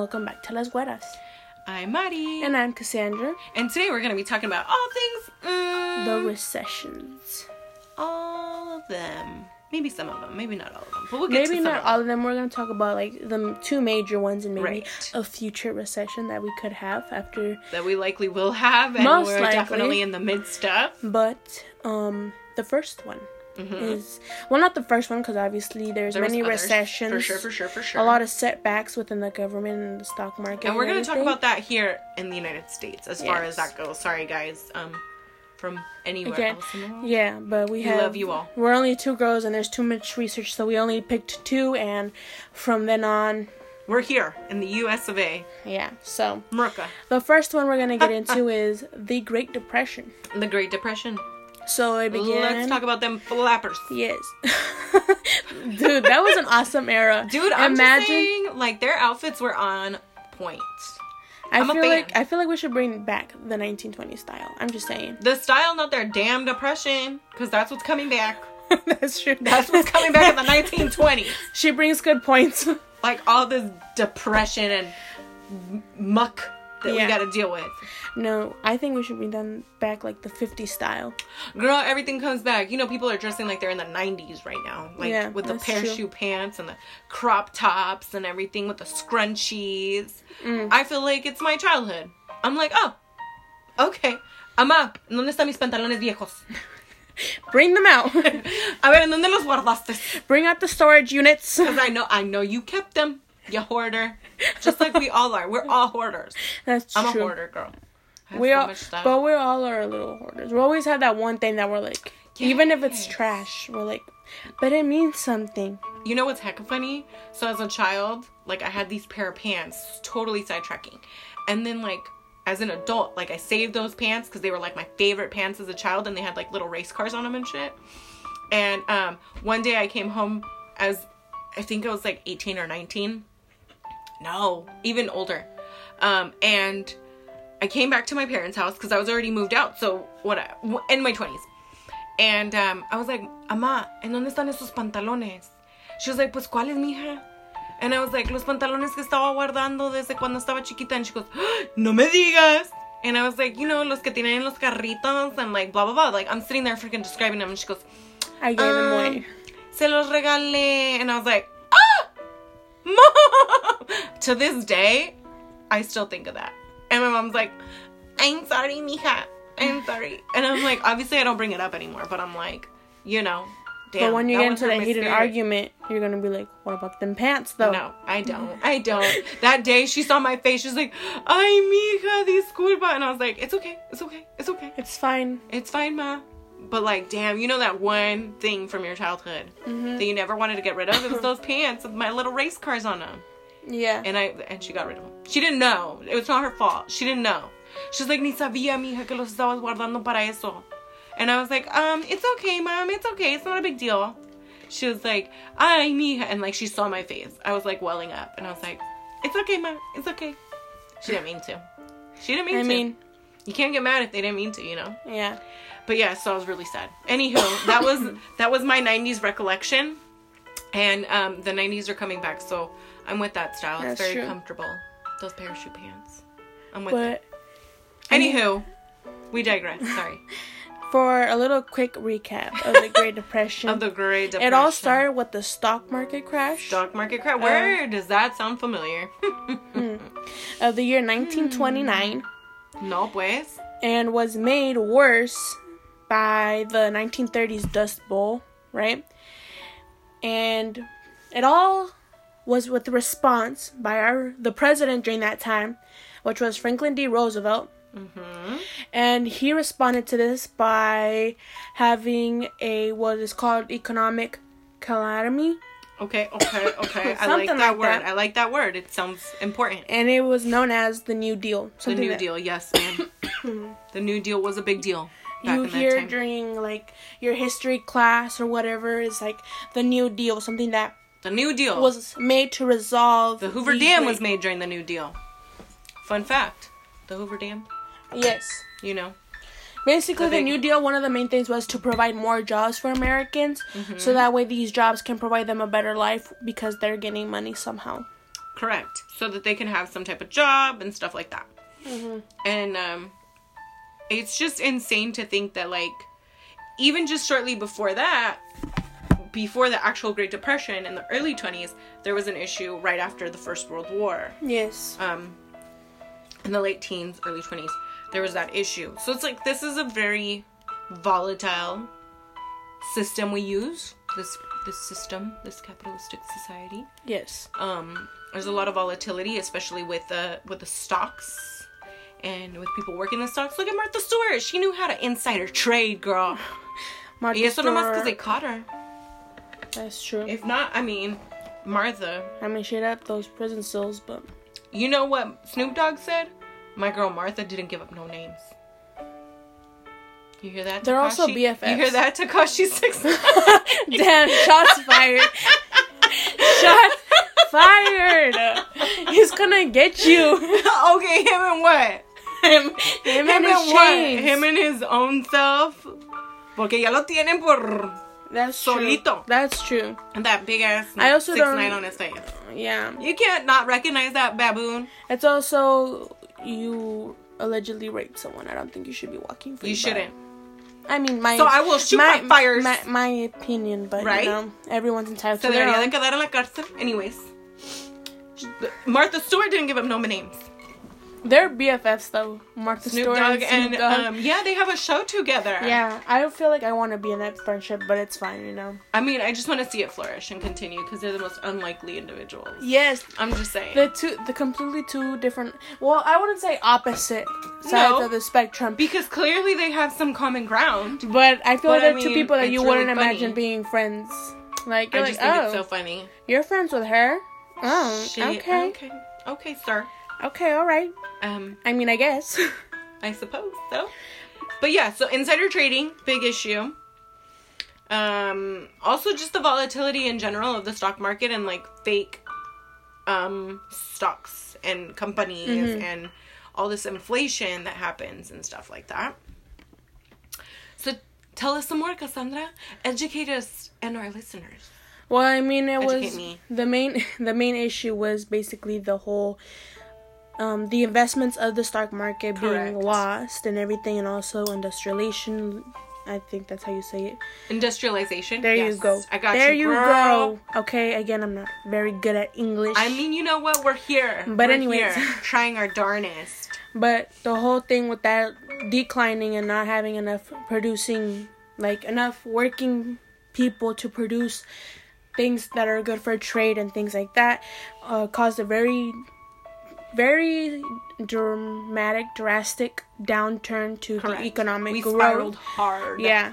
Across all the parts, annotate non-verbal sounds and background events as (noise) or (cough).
welcome back to Las Güeras. I'm Mari. And I'm Cassandra. And today we're going to be talking about all things. Mm, The recessions. all of them. Maybe some of them. Maybe not all of them. But we'll get Maybe to not all of them. We're going to talk about like the two major ones and maybe Right. a future recession that we could have after. that we likely will have, and Most we're likely. definitely in the midst of. But um, the first one Mm-hmm. is well, not the first one because obviously there's There many others, recessions. For sure, for sure, for sure. A lot of setbacks within the government and the stock market. and we're going to talk about that here in the United States as far as that goes. Sorry, guys. Um, from anywhere Again, else in the world. Yeah, but we We have. love you all. We're only two girls, and there's too much research, so we only picked two, and from then on, We're here in the U.S. of A. yeah. So America. the first one we're gonna get (laughs) into is the Great Depression. The Great Depression. So it began. Let's talk about them flappers. Yes, (laughs) dude, that was an awesome era, Dude, I'm Imagine. just saying, like, their outfits were on point. I I'm feel like I feel like we should bring back the 1920s style. I'm just saying. The style, not their damn depression, because that's what's coming back. (laughs) That's true. That's what's coming back in the 1920s. (laughs) she brings good points. Like, all this depression and muck that Yeah. we gotta deal with. no, I think we should bring them back like the 50s style. Girl, everything comes back. You know, people are dressing like they're in the 90s right now. Like, Yeah, with the parachute true. pants and the crop tops and everything with the scrunchies. Mm. I feel like it's my childhood. I'm like, oh, okay. Ama, ¿dónde están mis pantalones viejos? (laughs) Bring them out. (laughs) A ver, ¿en dónde los guardaste? bring out the storage units. (laughs) Because I know, I know you kept them, you hoarder. (laughs) Just like we all are. We're all hoarders. That's true. I'm a hoarder, girl. We so all, much but we all are little hoarders. We always have that one thing that we're like, even if it's trash, we're like, but it means something. You know what's hecka funny? So as a child, like I had these pair of pants, totally sidetracking. And then like as an adult, like I saved those pants because they were like my favorite pants as a child and they had like little race cars on them and shit. And um one day I came home as I think I was like 18 or 19. No, even older. Um and I came back to my parents' house because I was already moved out. So what I, in my 20s. And um, I was like, Ama, ¿en dónde están esos pantalones? She was like, pues, ¿cuáles, mija? And I was like, los pantalones que estaba guardando desde cuando estaba chiquita. And she goes, "Ah, no me digas. And I was like, you know, los que tienen en los carritos and like blah, blah, blah. Like, I'm sitting there freaking describing them. And she goes, I gave them um, away. se los regalé. And I was like, ah, (laughs) mom. (laughs) to this day, I still think of that. And my mom's like, I'm sorry, mija. I'm sorry. And I'm like, obviously, I don't bring it up anymore, but I'm like, you know, damn. But when you get into that heated spirit. argument, you're gonna be like, what about them pants though? No, I don't. I don't. that day, she saw my face. She's like, ay, mija, disculpa. And I was like, it's okay. It's okay. It's okay. It's fine. It's fine, ma. But like, damn, you know that one thing from your childhood Mm-hmm. that you never wanted to get rid of? It was (laughs) those pants with my little race cars on them. Yeah. And I and she got rid of them. She didn't know. It was not her fault. She didn't know. She's like, ni sabía, mija, que los estabas guardando para eso. And I was like, um, it's okay, mom. It's okay. It's not a big deal. She was like, ay, mija. And like, she saw my face. I was like welling up. And I was like, it's okay, mom. It's okay. She didn't mean to. She didn't mean I to. I mean, you can't get mad if they didn't mean to, you know? yeah. But yeah, so I was really sad. Anywho, that was (laughs) that was my '90s recollection, and um, the '90s are coming back, so I'm with that style. That's it's very true. comfortable. Those parachute pants. I'm with it. But Anywho, we digress. Sorry. (laughs) for a little quick recap of the Great (laughs) Depression, Of the Great Depression. it all started with the stock market crash Stock market crash. Where does that sound familiar? (laughs) Mm. of the year 1929 hmm. no, pues. and was made worse by the 1930s Dust Bowl, right? And it all was with the response by our the president during that time, which was Franklin D. Roosevelt. Mm-hmm. And he responded to this by having a what is called economic calamity, Okay, okay, (coughs) okay. I like that like word. that. I like that word. It sounds important. and it was known as the New Deal. The New that Deal, yes, (coughs) ma'am. (coughs) the New Deal was a big deal. Back you in that hear during like your history class or whatever is like the New Deal, something that the New Deal was made to resolve The Hoover the Dam was made during the New Deal. Fun fact: the Hoover Dam. Yes. You know, Basically, The the big- New Deal, one of the main things was to provide more jobs for Americans, Mm-hmm. so that way these jobs can provide them a better life because they're getting money somehow. Correct. So that they can have some type of job and stuff like that. Mm-hmm. And um, it's just insane to think that, like, even just shortly before that, before the actual Great Depression in the early 20s, there was an issue right after the First World War. Yes. Um, in the late teens, early 20s, there was that issue. So it's like this is a very volatile system we use. This this system, this capitalistic society. Yes. Um, there's a lot of volatility, especially with the with the stocks and with people working the stocks. Look at Martha Stewart; she knew how to insider trade, girl. Martha Y eso nomás because they caught her. That's true. If not, I mean, Martha. I mean, she had those prison cells, but You know what Snoop Dogg said? My girl Martha didn't give up no names. You hear that? They're also Tekashi? BFFs. You hear that, Tekashi Six? (laughs) damn, shots fired. shots fired. He's gonna get you. (laughs) okay, him and what? Him, him, and his and what? Him and his own self. Porque ya lo tienen por That's solito. true. That's true. And that big ass I also six don't- nine on his face. Yeah. You can't not recognize that baboon. It's also you allegedly raped someone. I don't think you should be walking free. You shouldn't. I mean, my So I will shoot my fires. My, my opinion, but Right? you know, everyone's entitled Se to their own. quedar en la cárcel. Anyways. Martha Stewart didn't give up no names. They're BFFs though. Martha Snoop Stewart Dogg and and Snoop Dogg. um, yeah, they have a show together. yeah, I don't feel like I want to be in that friendship, but it's fine, you know. I mean, I just want to see it flourish and continue because they're the most unlikely individuals. Yes, I'm just saying. the two, the completely two different. Well, I wouldn't say opposite sides No. of the spectrum, because clearly they have some common ground. but I feel But like I they're two mean, people that you really wouldn't funny. imagine being friends. Like I just like, think oh, it's so funny. you're friends with her. Oh, Shit. okay, Okay. Okay, sir. okay, all right. Um, I mean, I guess. (laughs) I suppose so. But yeah, so insider trading, big issue. Um, also just the volatility in general of the stock market and like fake um stocks and companies Mhm. and all this inflation that happens and stuff like that. So tell us some more, Cassandra. Educate us and our listeners. Well, I mean, it Educate was me. the main (laughs) the main issue was basically the whole um, the investments of the stock market Correct. being lost and everything, and also industrialization. I think that's how you say it. Industrialization. There you go. I got there you. you girl. go. Okay, again, I'm not very good at English. I mean, you know what? We're here. But We're anyways. here, (laughs) trying our darnest. But the whole thing with that declining and not having enough producing, like enough working people to produce things that are good for trade and things like that, uh, caused a very, very dramatic, drastic downturn to Correct. the economic we growth. spiraled hard. Yeah.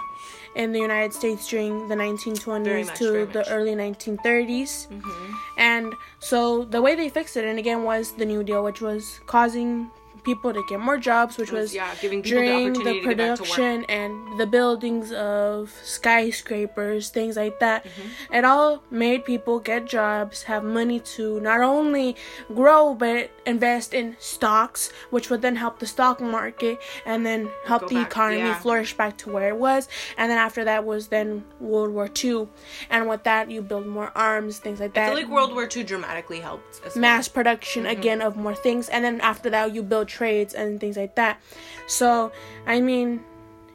In the United States during the 1920s much, to the early 1930s. hmm And so the way they fixed it, and again, was the New Deal, which was causing people to get more jobs, which was yeah, giving the during the to production and the buildings of skyscrapers, things like that. Mm-hmm. It all made people get jobs, have money to not only grow but invest in stocks, which would then help the stock market and then help Go the back, economy yeah. flourish back to where it was. And then after that was then World War II, and with that you build more arms, things like I that feel like World War II dramatically helped. Well. mass production Mm-hmm. again of more things and then after that you build trades and things like that. So i mean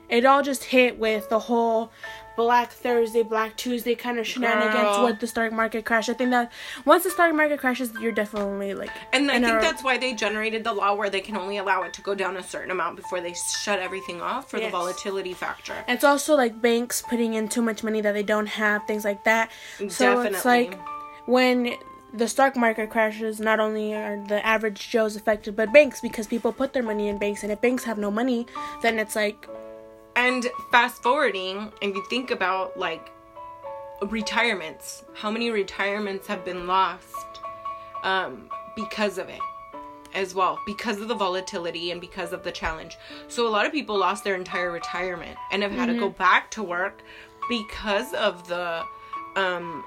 it all just hit with the whole black thursday black tuesday kind of shenanigans Girl. with the stock market crash. I think that once the stock market crashes you're definitely like And I think a- that's why they generated the law where they can only allow it to go down a certain amount before they shut everything off for the volatility factor. it's also like banks putting in too much money that they don't have things like that. So it's like when the stock market crashes, not only are the average Joes affected, but banks because people put their money in banks, and if banks have no money, then it's like And fast forwarding, and you think about like retirements, how many retirements have been lost um, because of it as well, because of the volatility and because of the challenge. So a lot of people lost their entire retirement and have had to go back to work because of the um,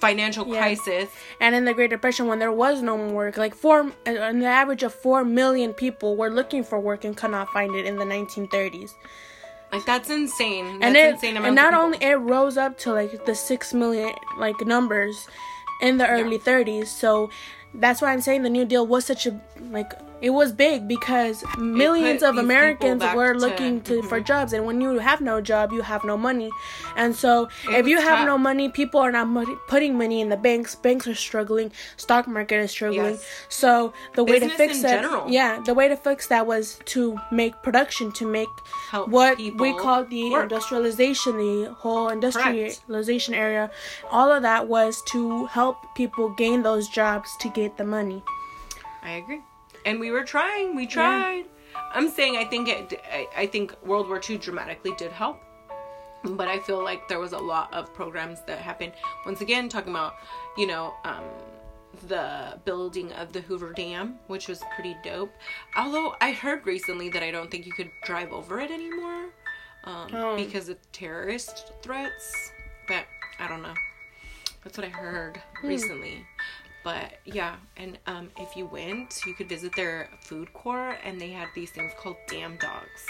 financial Yeah. crisis. and in the Great Depression when there was no work, like four, an average of four million people were looking for work and could not find it in the 1930s, Like that's insane. That's and it insane and not only it rose up to like the six million like numbers in the early 30s. So that's why I'm saying the New Deal was such a like it was big because millions of Americans were to- looking to for mm-hmm. jobs, and when you have no job, you have no money, and so if was you have no money, people are not money, putting money in the banks. Banks are struggling. Stock market is struggling. Yes. So the way to fix that, general. yeah, the way to fix that was to make production, to make Help what we call the work. industrialization, the whole industrialization area. All of that was to help people gain those jobs to get the money. I agree. And we were trying. We tried. I'm saying I think it. I, I think World War II dramatically did help, but I feel like there was a lot of programs that happened. Once again, talking about you know um, the building of the Hoover Dam, which was pretty dope. Although I heard recently that I don't think you could drive over it anymore um, Oh. because of terrorist threats. But I don't know. That's what I heard recently. But yeah, and um, if you went, you could visit their food court, and they had these things called damn dogs,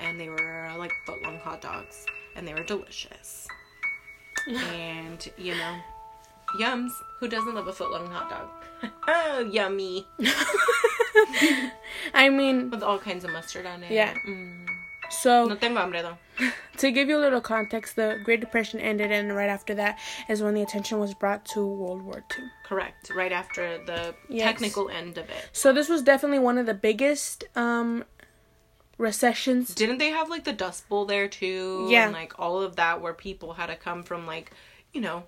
and they were like foot long hot dogs, and they were delicious. and you know, yums. Who doesn't love a foot long hot dog? (laughs) oh, yummy (laughs) I mean, with all kinds of mustard on it. Yeah. Mm. so No tengo hambre though. (laughs) to give you a little context, the Great Depression ended, and right after that is when the attention was brought to World War II. Correct. Right after the Yes. technical end of it. So this was definitely one of the biggest um, recessions. Didn't they have like the Dust Bowl there too? Yeah. And like all of that where people had to come from like, you know,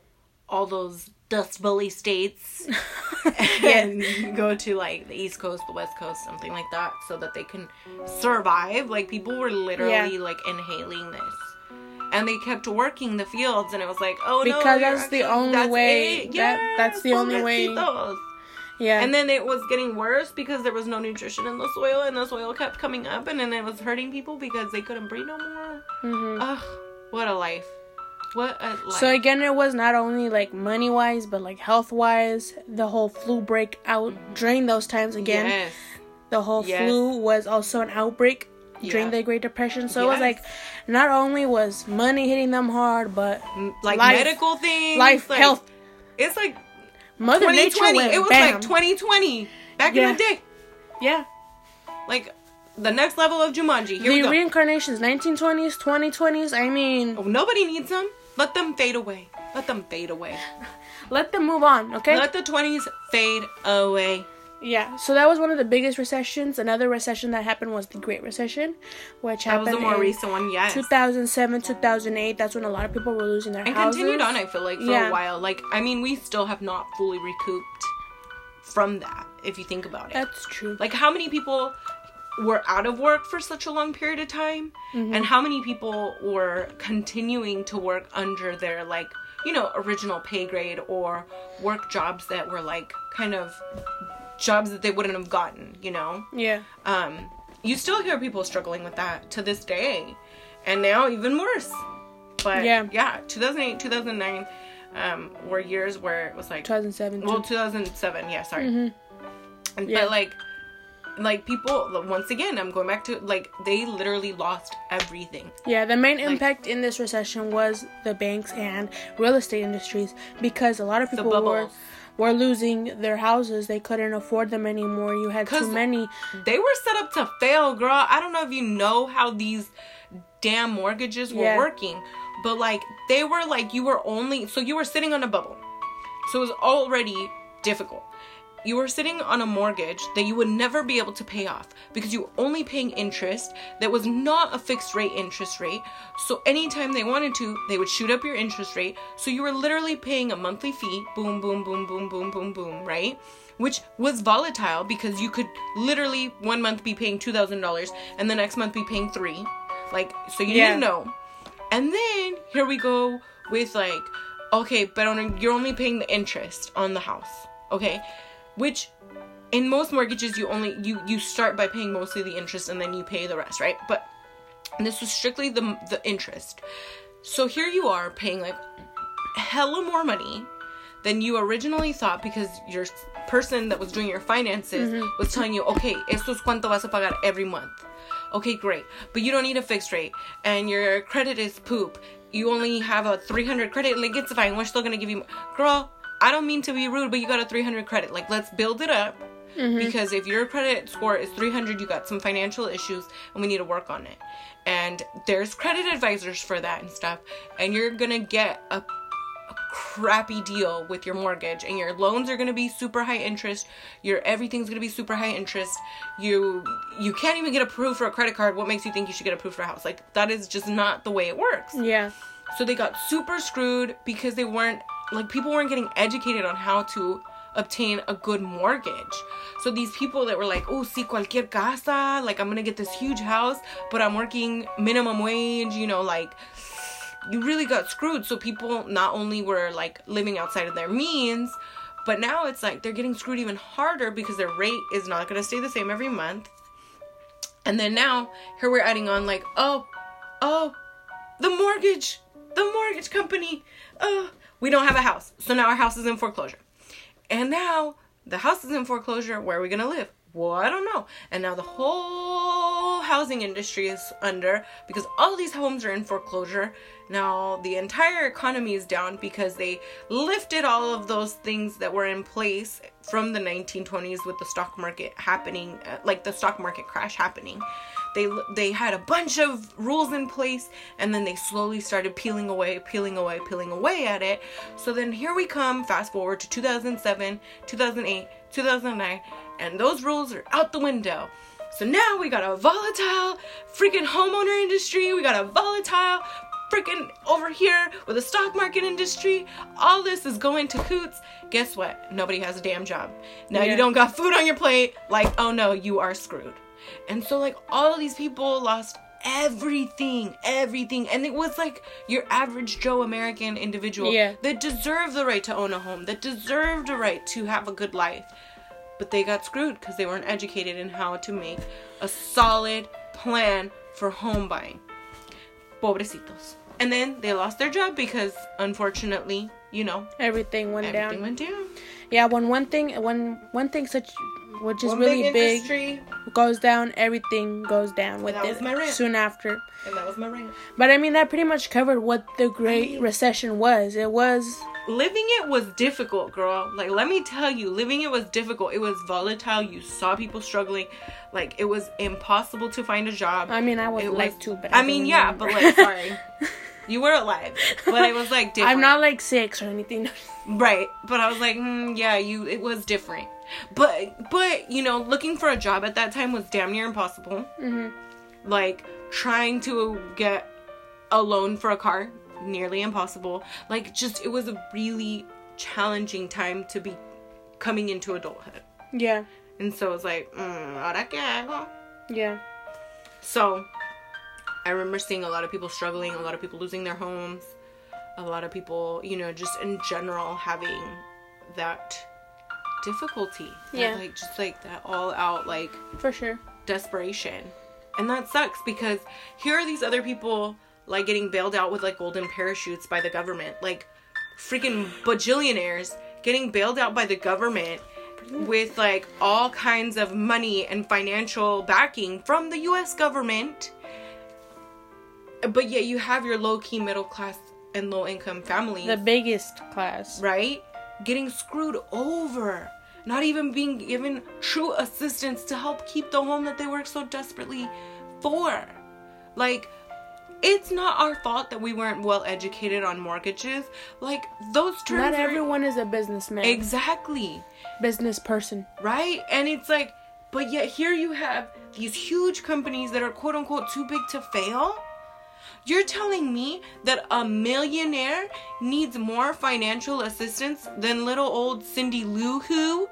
all those Dust bully states (laughs) and go to like the East Coast, the West Coast, something like that, so that they can survive. Like people were literally Yeah. like inhaling this. And they kept working the fields, and it was like, oh no, Because you're that's the only that's way- it. that- that's the only way- pobrecitos. Yeah. And then it was getting worse because there was no nutrition in the soil, and the soil kept coming up, and then it was hurting people because they couldn't breathe no more. Mhm. Ugh, what a life! What a life! So again, it was not only like money wise, but like health wise. The whole flu break out during those times again. yes, The whole Yes. flu was also an outbreak during Yeah. the Great Depression. So it was like, not only was money hitting them hard, but like Life. medical things, life, like, health, It's like Mother Nature 2020. went It was bam. like 2020 back Yeah. in the day. yeah. Like the next level of Jumanji. Here we the reincarnations, 1920s, 2020s. I mean, Oh, nobody needs them. Let them fade away. Let them fade away. let them move on, okay? Let the 20s fade away. yeah. So that was one of the biggest recessions. Another recession that happened was the Great Recession, which That was happened the more in recent one, yes. 2007, 2008. That's when a lot of people were losing their and houses. continued on i feel like for Yeah. a while like i mean we still have not fully recouped from that if you think about it That's true. like how many people were out of work for such a long period of time Mm-hmm. and how many people were continuing to work under their like you know original pay grade or work jobs that were like kind of jobs that they wouldn't have gotten you know yeah. um you still hear people struggling with that to this day and now even worse but Yeah. yeah 2008 2009 um were years where it was like 2007. well 2007 yeah sorry And- Mm-hmm. Yeah. but like like people once again i'm going back to like they literally lost everything Yeah, the main impact in this recession was the banks and real estate industries because a lot of people were were losing their houses. They couldn't afford them anymore. You had too many. they were set up to fail girl i don't know if you know how these damn mortgages were Yeah. working but like they were like you were only so you were sitting on a bubble so it was already difficult you were sitting on a mortgage that you would never be able to pay off because you were only paying interest that was not a fixed rate interest rate. So anytime they wanted to, they would shoot up your interest rate. So you were literally paying a monthly fee, boom, boom, boom, boom, boom, boom, boom, right? Which was volatile because you could literally one month be paying two thousand dollars and the next month be paying three. Like so you Yeah. didn't know. And then here we go with like, okay, but on, you're only paying the interest on the house, okay? Which in most mortgages you only you you start by paying mostly the interest and then you pay the rest, right? But this was strictly the the interest. So here you are paying like hella more money than you originally thought because your person that was doing your finances mm-hmm. was telling you, okay, esto es cuánto vas a pagar every month. Okay, great. But you don't need a fixed rate and your credit is poop. You only have a 300 credit, like it's fine. We're still gonna give you, girl. I don't mean to be rude, but you got a 300 credit. Like, let's build it up. Mm-hmm. Because if your credit score is 300, you got some financial issues and we need to work on it. And there's credit advisors for that and stuff. And you're gonna get a, a crappy deal with your mortgage and your loans are gonna be super high interest. Your everything's gonna be super high interest. You you can't even get approved for a credit card. What makes you think you should get approved for a house? Like that is just not the way it works. Yeah. So they got super screwed because they weren't like people weren't getting educated on how to obtain a good mortgage. So these people that were like, "Oh, si cualquier casa, like I'm to get this huge house, but I'm working minimum wage, you know, like you really got screwed." So people not only were like living outside of their means, but now it's like they're getting screwed even harder because their rate is not to stay the same every month. And then now here we're adding on like, "Oh, oh, the mortgage, the mortgage company. Uh, we don't have a house. So now our house is in foreclosure. And now the house is in foreclosure. Where are we going to live? Well, I don't know. And now the whole housing industry is under because all these homes are in foreclosure. Now the entire economy is down because they lifted all of those things that were in place from the 1920s with the stock market happening, uh, like the stock market crash happening they they had a bunch of rules in place and then they slowly started peeling away peeling away peeling away at it. So then here we come fast forward to 2007 2008 2009 and those rules are out the window. So now we got a volatile freaking homeowner industry. We got a volatile freaking over here with the stock market industry. All this is going to hoots guess what? Nobody has a damn job. Now Yeah. you don't got food on your plate. Like oh no you are screwed and so like all of these people lost everything, everything. And it was like your average Joe American individual Yeah. that deserved the right to own a home, that deserved the right to have a good life. But they got screwed because they weren't educated in how to make a solid plan for home buying. Pobrecitos. And then they lost their job because unfortunately, you know, Everything went everything down. went down. Yeah, when one thing, when one thing such, which is One really big big, goes down, everything goes down with it was my rant. soon after. and that was my rant. But I mean, that pretty much covered what the Great Recession was. It was, living it was difficult, girl. Like, let me tell you, living it was difficult. It was volatile. You saw people struggling. Like, it was impossible to find a job. I mean, I was It alive was- too, but I mean, yeah, remember. but (laughs) like, sorry. You were alive, but it was like different. I'm not like six or anything. (laughs) right, but I was like, mm, yeah, you. It was different, but but you know, looking for a job at that time was damn near impossible. hmm Like trying to get a loan for a car, nearly impossible. Like just it was a really challenging time to be coming into adulthood. Yeah, And so it was like, mm, ahora qué hago? yeah, So I remember seeing a lot of people struggling, a lot of people losing their homes, a lot of people, you know, just in general having that difficulty. that, Yeah. like just like that all out like for sure. desperation. And that sucks because here are these other people like getting bailed out with like golden parachutes by the government. Like freaking bajillionaires getting bailed out by the government with like all kinds of money and financial backing from the US government. But yet you have your low key middle class and low income families The biggest class. right? Getting screwed over. Not even being given true assistance to help keep the home that they work so desperately for. Like, it's not our fault that we weren't well educated on mortgages. Like, those terms Not are- everyone is a businessman, Exactly. business person. Right? And it's like, but yet here you have these huge companies that are quote unquote too big to fail. You're telling me that a millionaire needs more financial assistance than little old Cindy Lou Who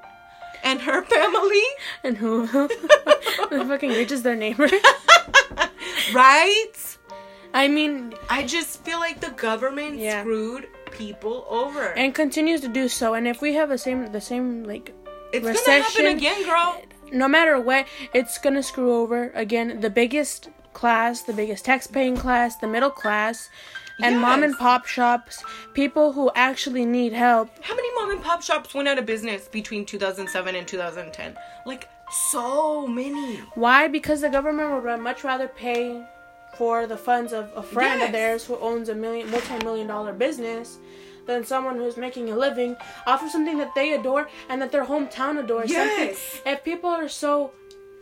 and her (laughs) family? And who? (laughs) the fucking rich is their neighbor. (laughs) right? I mean, I just feel like the government Yeah. screwed people over. and continues to do so. And if we have the same, the same like, it's gonna happen recession- again, girl. no matter what, it's gonna screw over again the biggest class, the biggest tax-paying class, the middle class, and mom and pop shops, people who actually need help. How many mom and pop shops went out of business between 2007 and 2010? Like, so many. Why? Because the government would much rather pay for the funds of a friend Yes. of theirs who owns a million, multi-million dollar business than someone who's making a living off of something that they adore and that their hometown adores. Something- Yes. If people are so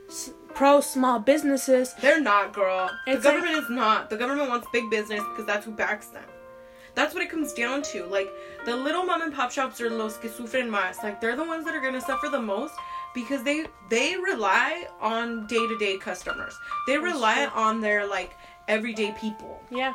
s- pro small businesses, They're not, girl. It's the government is not. The government wants big business because that's who backs them. That's what it comes down to. Like the little mom and pop shops are los que sufren más. Like they're the ones that are gonna suffer the most because they they rely on day to day customers. They rely on their like everyday people. yeah.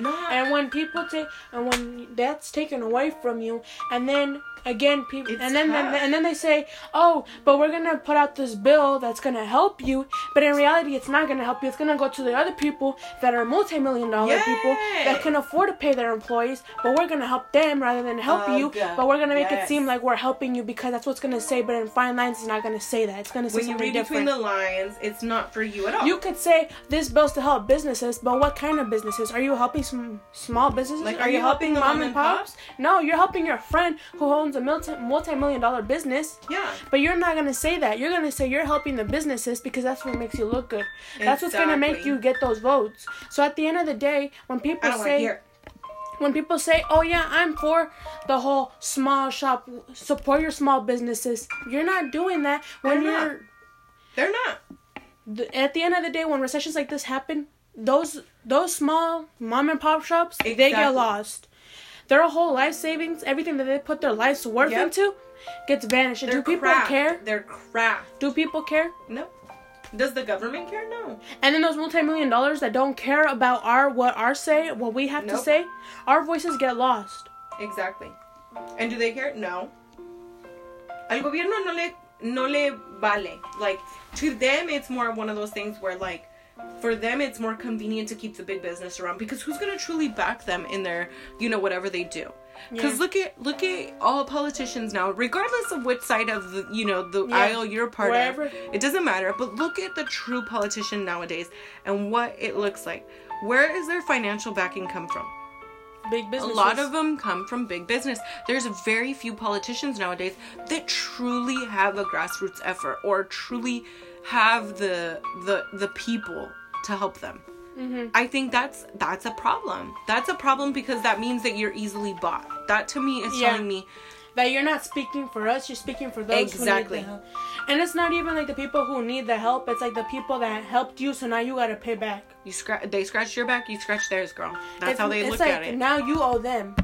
Not And when people take, and when that's taken away from you, and then again, people, and then, and then they say, "Oh, but we're gonna put out this bill that's gonna help you," but in reality, it's not gonna help you. It's gonna go to the other people that are multi-million dollar people that can afford to pay their employees, but we're gonna help them rather than help Oh, you. God. But we're gonna make it seem like we're helping you because that's what's gonna say. But in fine lines, it's not gonna say that. It's gonna say when you something read different. between the lines, it's not for you at all. You could say this bill's to help businesses, but what kind of businesses? Are you helping some small businesses? Like, are, you helping, mom and pops? No, you're helping your friend who owns a multi multi-million dollar business. yeah. But you're not gonna say that. You're gonna say you're helping the businesses because that's what makes you look good. That's what's gonna make you get those votes. So at the end of the day, when people don't want to say when people say, "Oh yeah, I'm for the whole small shop, support your small businesses," you're not doing that when They're not. you're They're not. the, at the end of the day, when recessions like this happen, those those small mom and pop shops they get lost. Their whole life savings, everything that they put their life's worth Yep. into, gets vanished. Do people craft. care? They're craft. Do people care? No. Does the government care? No. And then those multi-million dollars that don't care about our what our say, what we have to Nope. say, our voices get lost. Exactly. And do they care? No. Al gobierno no le no le vale. Like to them it's more one of those things where like for them it's more convenient to keep the big business around because who's going to truly back them in their you know whatever they do. Cuz Yeah. look at look at all politicians now regardless of which side of the you know the Yeah. aisle you're part Wherever- of. It doesn't matter, but look at the true politician nowadays and what it looks like. Where is their financial backing come from? Big business A lot of them come from big business. There's very few politicians nowadays that truly have a grassroots effort or truly have the the the people to help them. Mm-hmm. I think that's that's a problem. That's a problem because that means that you're easily bought. That to me is Yeah. telling me that you're not speaking for us, you're speaking for those Exactly. who need the help. And it's not even like the people who need the help, it's like the people that helped you, so now you gotta pay back. you scratch they scratch your back, you scratch theirs, girl. That's It's- how they look like, at it. Now you owe them.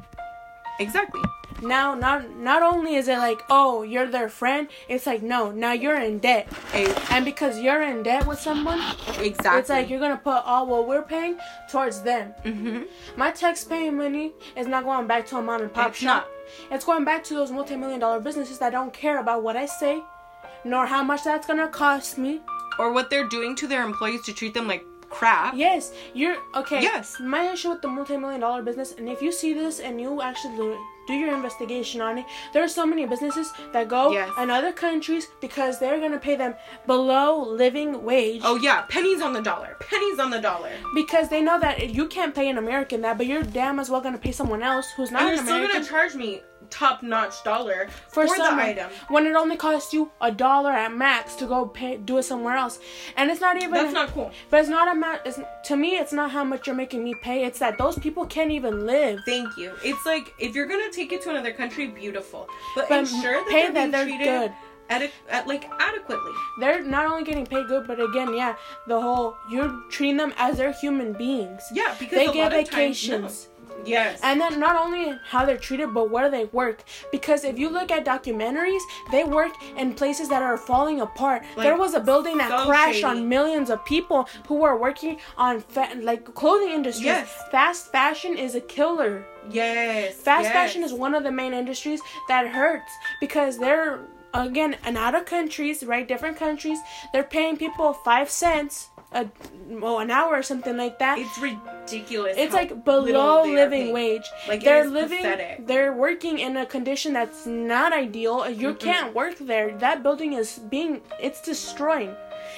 exactly. Now, not not only is it like, oh, you're their friend. It's like, no, now you're in debt, E- and because you're in debt with someone, Exactly. it's like you're gonna put all what we're paying towards them. hmm My tax paying money is not going back to a mom and pop It's shop. It's going back to those multi-million dollar businesses that don't care about what I say, nor how much that's gonna cost me. Or what they're doing to their employees to treat them like crap. Yes, you're okay. Yes. My issue with the multi-million dollar business, and if you see this and you actually do- your investigation on it, there are so many businesses that go Yes. in other countries because they're gonna pay them below living wage. Oh yeah, pennies on the dollar. Pennies on the dollar. Because they know that you can't pay an American that, but you're damn as well gonna pay someone else who's not And an you're still gonna charge me top notch dollar for, for, the some item. when it only costs you a dollar at max to go pay do it somewhere else, and it's not even. That's not cool. But it's not a ma- it's, to me, it's not how much you're making me pay. It's that those people can't even live. Thank you. It's like if you're gonna take it to another country, beautiful, but, But ensure that they're that they're treated good. At, like adequately. They're not only getting paid good, but again, yeah, the whole you're treating them as they're human beings. Yeah, because They a get lot of times, vacations. no. Yes. And then not only how they're treated, but where they work. Because if you look at documentaries, they work in places that are falling apart. Like, there was a building that so crashed shady. on millions of people who were working on fa- like clothing industries. Yes. Fast fashion is a killer. yes. Fast yes. fashion is one of the main industries that hurts because they're again in other countries, right? Different countries, they're paying people five cents a well, an hour or something like that. It's ridiculous. It's like below little they are living wage. Like, they're living, pathetic. they're working in a condition that's not ideal. You can't work there. That building is being, it's destroying.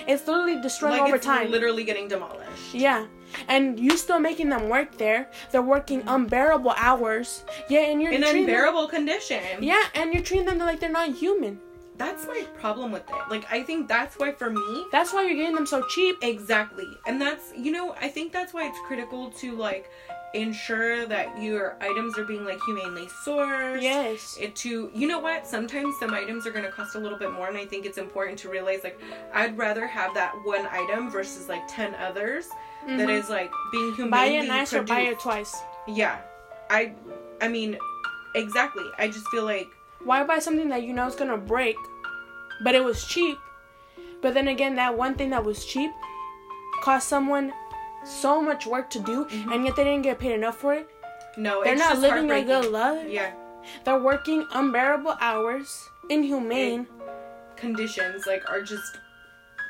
It's literally destroying Like over it's time. literally getting demolished. yeah. And you still making them work there. They're working unbearable hours. Yeah, and you're In treating them- unbearable condition. yeah, and you're treating them like they're not human. That's my problem with it. Like I think that's why for me That's why you're getting them so cheap. Exactly. And that's, you know, I think that's why it's critical to like ensure that your items are being like humanely sourced. Yes. It to you know what? Sometimes some items are gonna cost a little bit more, and I think it's important to realize like I'd rather have that one item versus like ten others that is like being Mm-hmm. Buy it nice or buy it twice. Yeah, I, I mean, exactly. I just feel like Why buy something that you know is gonna break, but it was cheap? But then again, that one thing that was cheap cost someone so much work to do, Mm-hmm. and yet they didn't get paid enough for it. no, it's just not. They're not living a good life. Yeah, They're working unbearable hours, inhumane. conditions like are just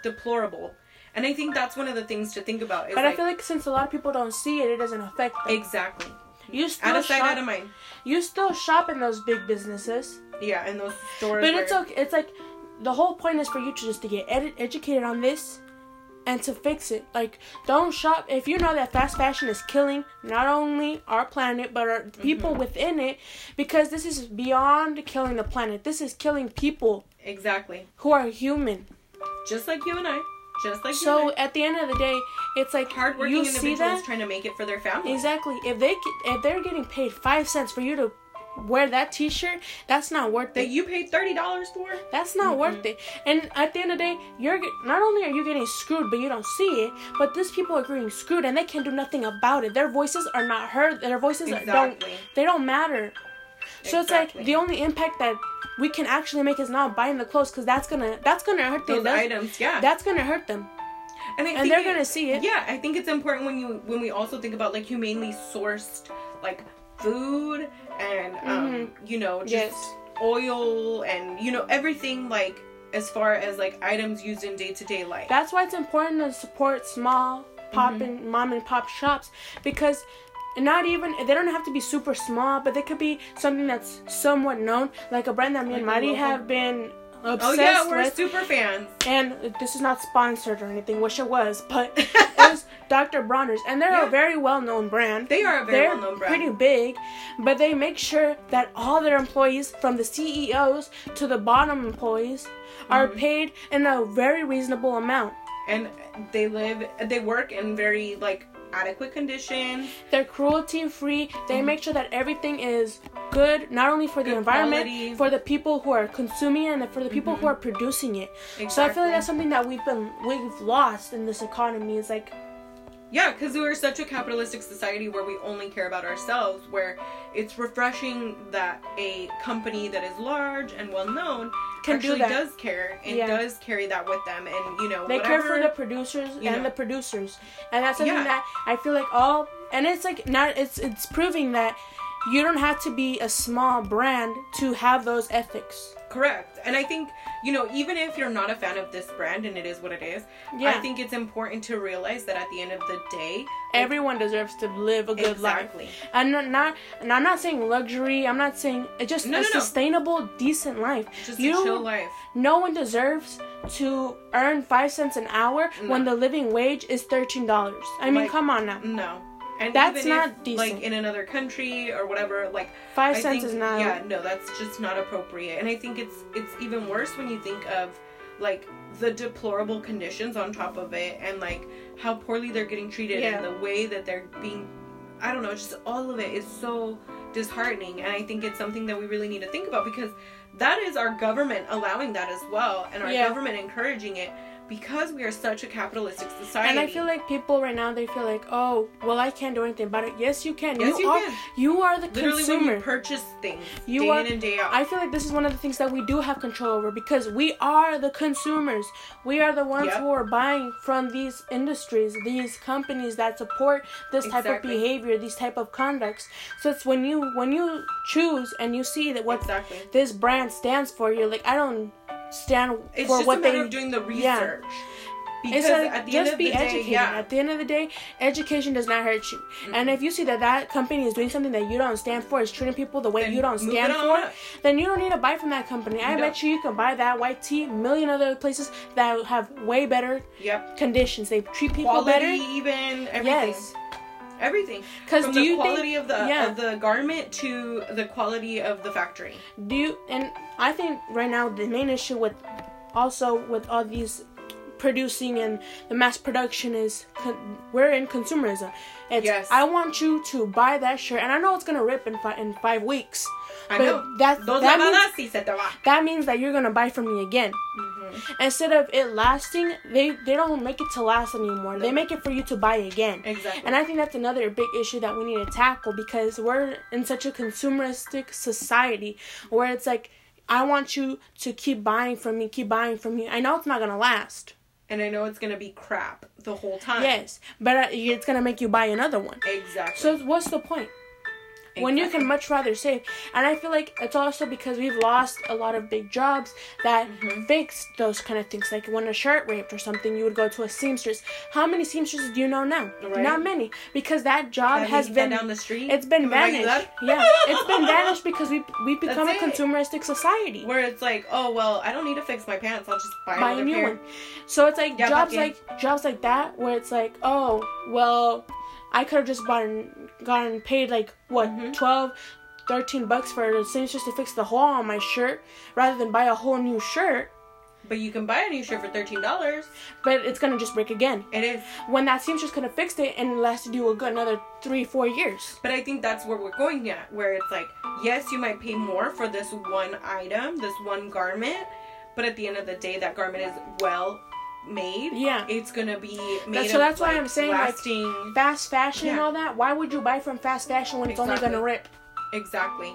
deplorable, and I think that's one of the things to think about. Is But like, I feel like since a lot of people don't see it, it doesn't affect them. exactly You still out of sight, shop. out of mind. You still shop in those big businesses, Yeah, in those stores. but it's okay. It's like the whole point is for you to just to get ed- educated on this and to fix it. Like, don't shop if you know that fast fashion is killing not only our planet but our people Mm-hmm. within it, because this is beyond killing the planet. This is killing people exactly who are human. just like you and I, just like So at the end of the day, it's like hardworking you see individuals that trying to make it for their family. exactly. If they if they're getting paid five cents for you to wear that T-shirt, that's not worth That it. That you paid thirty dollars for. That's not worth it. And at the end of the day, you're not only are you getting screwed, but you don't see it. But these people are getting screwed, and they can do nothing about it. Their voices are not heard. Their voices are, don't they don't matter. So it's like the only impact that we can actually make us not buying the clothes, because that's gonna that's gonna hurt them. Those That's, items, yeah. that's gonna hurt them. and I and think they're it- gonna see it. Yeah, I think it's important when you when we also think about like humanely sourced like food and um you know just Mm-hmm. Yes. oil and you know everything like as far as like items used in day to day life. That's why it's important to support small pop Mm-hmm. and mom and pop shops because not even they don't have to be super small, but they could be something that's somewhat known, like a brand that me and Like a Mari have been obsessed with. oh yeah, we're with. super fans. and this is not sponsored or anything. Wish it was, but (laughs) it was Dr. Bronner's, and they're Yeah. a very well-known brand. They are a very They're well-known brand. pretty big, but they make sure that all their employees, from the CEOs to the bottom employees, are Mm-hmm. paid in a very reasonable amount. and they live they work in very like adequate conditions They're cruelty free. They make sure that everything is good, not only for the Mm-hmm. Environment, quality. Mm-hmm. for the people who are consuming it, and for the people who are producing it. So I feel like that's something that we've been we've lost in this economy. Is like yeah because we're such a capitalistic society where we only care about ourselves where it's refreshing that a company that is large and well known Can do actually that. does care and Yeah. does carry that with them and you know they whatever care for the producers and know. the producers, and that's something Yeah. that I feel like all. And it's like not. It's it's proving that you don't have to be a small brand to have those ethics. Correct and i think you know even if you're not a fan of this brand and it is what it is Yeah. i think it's important to realize that at the end of the day Everyone deserves to live a good Exactly. life. And not, not and I'm not saying luxury. I'm not saying it's just No, a no, no. sustainable, decent life. just you, a chill life No one deserves to earn five cents an hour when the living wage is thirteen dollars. I mean, Like- come on now. No. And That's even not decent. Like in another country or whatever, like Five I cents think- is not- Yeah, no, that's just not appropriate. And I think it's it's even worse when you think of like the deplorable conditions on top of it and like how poorly they're getting treated Yeah. and the way that they're being I don't know, just all of it is so disheartening and I think it's something that we really need to think about because that is our government allowing that as well and our Yeah. government encouraging it because we are such a capitalistic society. And I feel like people right now they feel like, oh, well, I can't do anything about it. Yes, you can. Yes, you, you are. can. You are the literally consumer. when purchase things You day are- in and day out. I feel like this is one of the things that we do have control over because we are the consumers. We are the ones Yep. who are buying from these industries, these companies that support this type of behavior, these type of conducts. So it's when you when you choose and you see that what Exactly. this brand stands for, you're like, I don't stand It's for what they of doing the research. yeah. Because at the just end of be the day, educated. yeah, At the end of the day, education does not hurt you. And if you see that that company is doing something that you don't stand for, is treating people the way Then you don't stand for, up. then you don't need to buy from that company. I No. bet you you can buy that white tee a million other places that have way better yep. conditions. They treat people Quality, better. even everything, Yes. Everything. 'Cause from do the you think- quality of the yeah. of the garment to the quality of the factory. Do you, and I think right now the main issue with also with all these producing and the mass production is con- we're in consumerism. It's Yes. I want you to buy that shirt, and I know it's gonna rip in five in five weeks. I but know. That that means, lavadas y se te va. that means that you're gonna buy from me again. Mm-hmm. Instead of it lasting, they they don't make it to last anymore. They make it for you to buy again. Exactly. And I think that's another big issue that we need to tackle because we're in such a consumeristic society where it's like I want you to keep buying from me, keep buying from me. I know it's not gonna last. and I know it's gonna be crap the whole time. Yes, but uh, it's gonna make you buy another one. Exactly. So what's the point? When you can much rather save, and I feel like it's also because we've lost a lot of big jobs that Mm-hmm. fix those kind of things. Like when a shirt ripped or something, you would go to a seamstress. How many seamstresses do you know now? Right. Not many, because that job That has been down the street. It's been Can vanished. Yeah, it's been (laughs) vanished because we we've become a That's it. consumeristic society. Where it's like, oh well, I don't need to fix my pants. I'll just buy, buy a new pair. one. So it's like Yeah, jobs like jobs like that where it's like, oh, well, I could have just and gotten paid like what Mhm. 12, 13 bucks for the seamstress to fix the hole on my shirt rather than buy a whole new shirt, But you can buy a new shirt for thirteen dollars. but it's gonna just break again. It is. When that seamstress could have fixed it and lasted you a good another three, four years. But I think that's where we're going at, where it's like, yes, you might pay more for this one item, this one garment, but at the end of the day, that garment is well made. Yeah. It's gonna be made That's- so that's why like, I'm saying, like. Fast fashion and all that. Why would you buy from fast fashion when it's only gonna rip? exactly.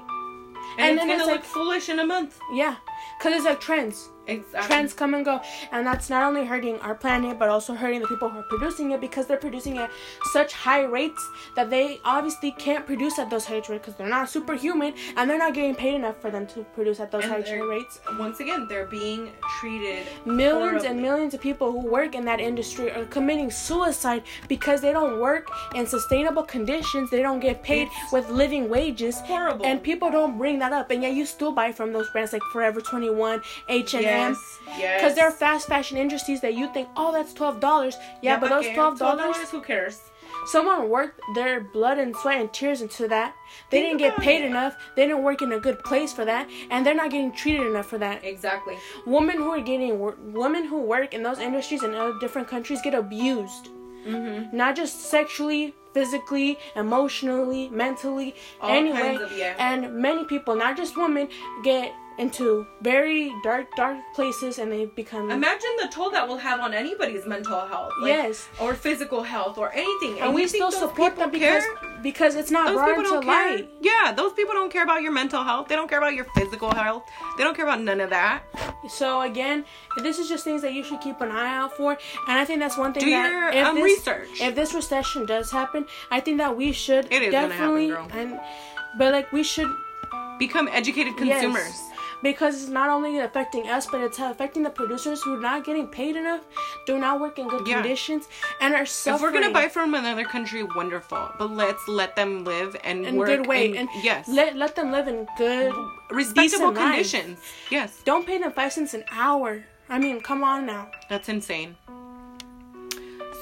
And, And it's then gonna it's look like- foolish in a month. Yeah, cause it's like trends. Exactly. trends come and go and that's not only hurting our planet but also hurting the people who are producing it because they're producing at such high rates that they obviously can't produce at those high rates because they're not superhuman and they're not getting paid enough for them to produce at those And high rates Once again, they're being treated millions and millions of people who work in that industry are committing suicide because they don't work in sustainable conditions they don't get paid It's with living wages horrible. and people don't bring that up and yet you still buy from those brands like forever 21 h&m yes, yes. because there are fast fashion industries that you think, oh, that's twelve dollars. Yeah, but those okay, twelve dollars, Who cares? someone worked their blood and sweat and tears into that. They Think didn't get paid it. enough. They didn't work in a good place for that, and they're not getting treated enough for that. Exactly. Women who are getting wor- women who work in those industries in other different countries get abused, Mm-hmm. not just sexually, physically, emotionally, mentally, All anyway. of yeah. And many people, not just women, get into very dark, dark places, and they become Imagine the toll that will have on anybody's mental health. like, Yes. Or physical health or anything. and we you think still support them because care? because it's not those brought people don't care. light. Yeah, those people don't care about your mental health. They don't care about your physical health. They don't care about none of that. So again, this is just things that you should keep an eye out for, and I think that's one thing Do that your if um, this, research. If this recession does happen, I think that we should It is happen, definitely girl. and but like we should Become educated consumers. yes, consumers. Because it's not only affecting us, but it's affecting the producers who are not getting paid enough, do not work in good Yeah. conditions, and are so If we're gonna buy from another country, wonderful. But let's let them live and in work good way, in- and yes, let let them live in good, respectable decent life. conditions. Yes, Don't pay them five cents an hour. I mean, come on now. that's insane.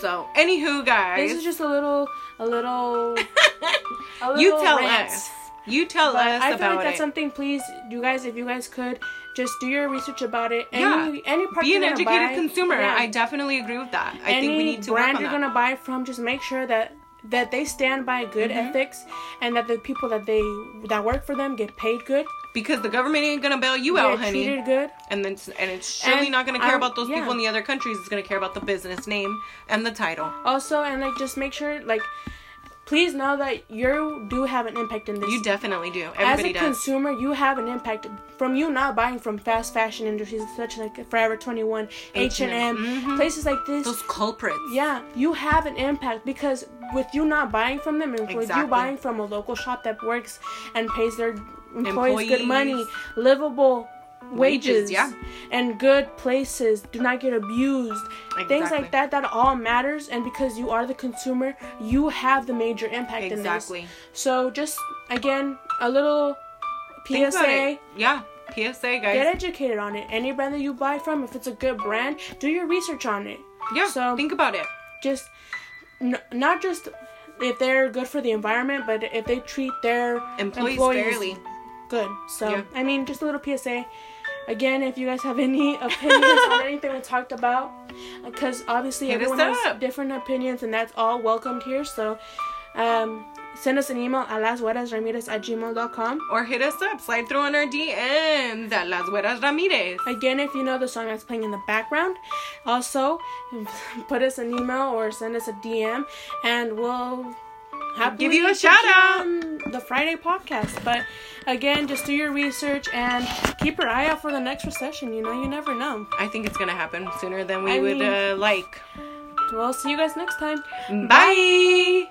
So, anywho, guys, This is just a little, a little, (laughs) a you tell rant. us. You tell But us I feel like that's it. something. Please, you guys, if you guys could, just do your research about it. Any, yeah, any product be an educated buy, consumer. yeah. I definitely agree with that. I any think we need to work brand you're gonna buy from, just make sure that that they stand by good Mm-hmm. ethics and that the people that they that work for them get paid good, because the government ain't gonna bail you get out, honey. treated good. And then, and it's surely And not gonna care I- about those yeah. people in the other countries. It's gonna care about the business name and the title. Also, and like just make sure like. Please know that you do have an impact in this. You definitely do. As a does. consumer, you have an impact from you not buying from fast fashion industries such like Forever 21, H&M, Mhm. places like this. Those culprits. Yeah, you have an impact because with you not buying from them and with you buying from a local shop that works and pays their employees, good money, livable wages, Wages, yeah. and good places, do not get abused. Things like that that all matters and because you are the consumer, you have the major impact in Exactly. this. So just again, a little PSA. Yeah. PSA, guys. Get educated on it. Any brand that you buy from, if it's a good brand, do your research on it. yeah. so- think about it. Just n- not just if they're good for the environment, but if they treat their Employees, employees fairly. good. So Yeah. I mean, just a little PSA. Again, if you guys have any opinions on anything we talked about, because obviously Hit everyone has different opinions, and that's all welcomed here. So, um, send us an email at lashuerasramirez at gmail.com. Or hit us up. Slide through on our DMs at Las Ramirez. Again, if you know the song that's playing in the background, also (laughs) put us an email or send us a DM, and we'll happily Give you a shout out. on the Friday podcast. But again, just do your research and keep your eye out for the next recession. You know, you never know. I think it's gonna happen sooner than we I would mean- uh, like. We'll see you guys next time. Bye.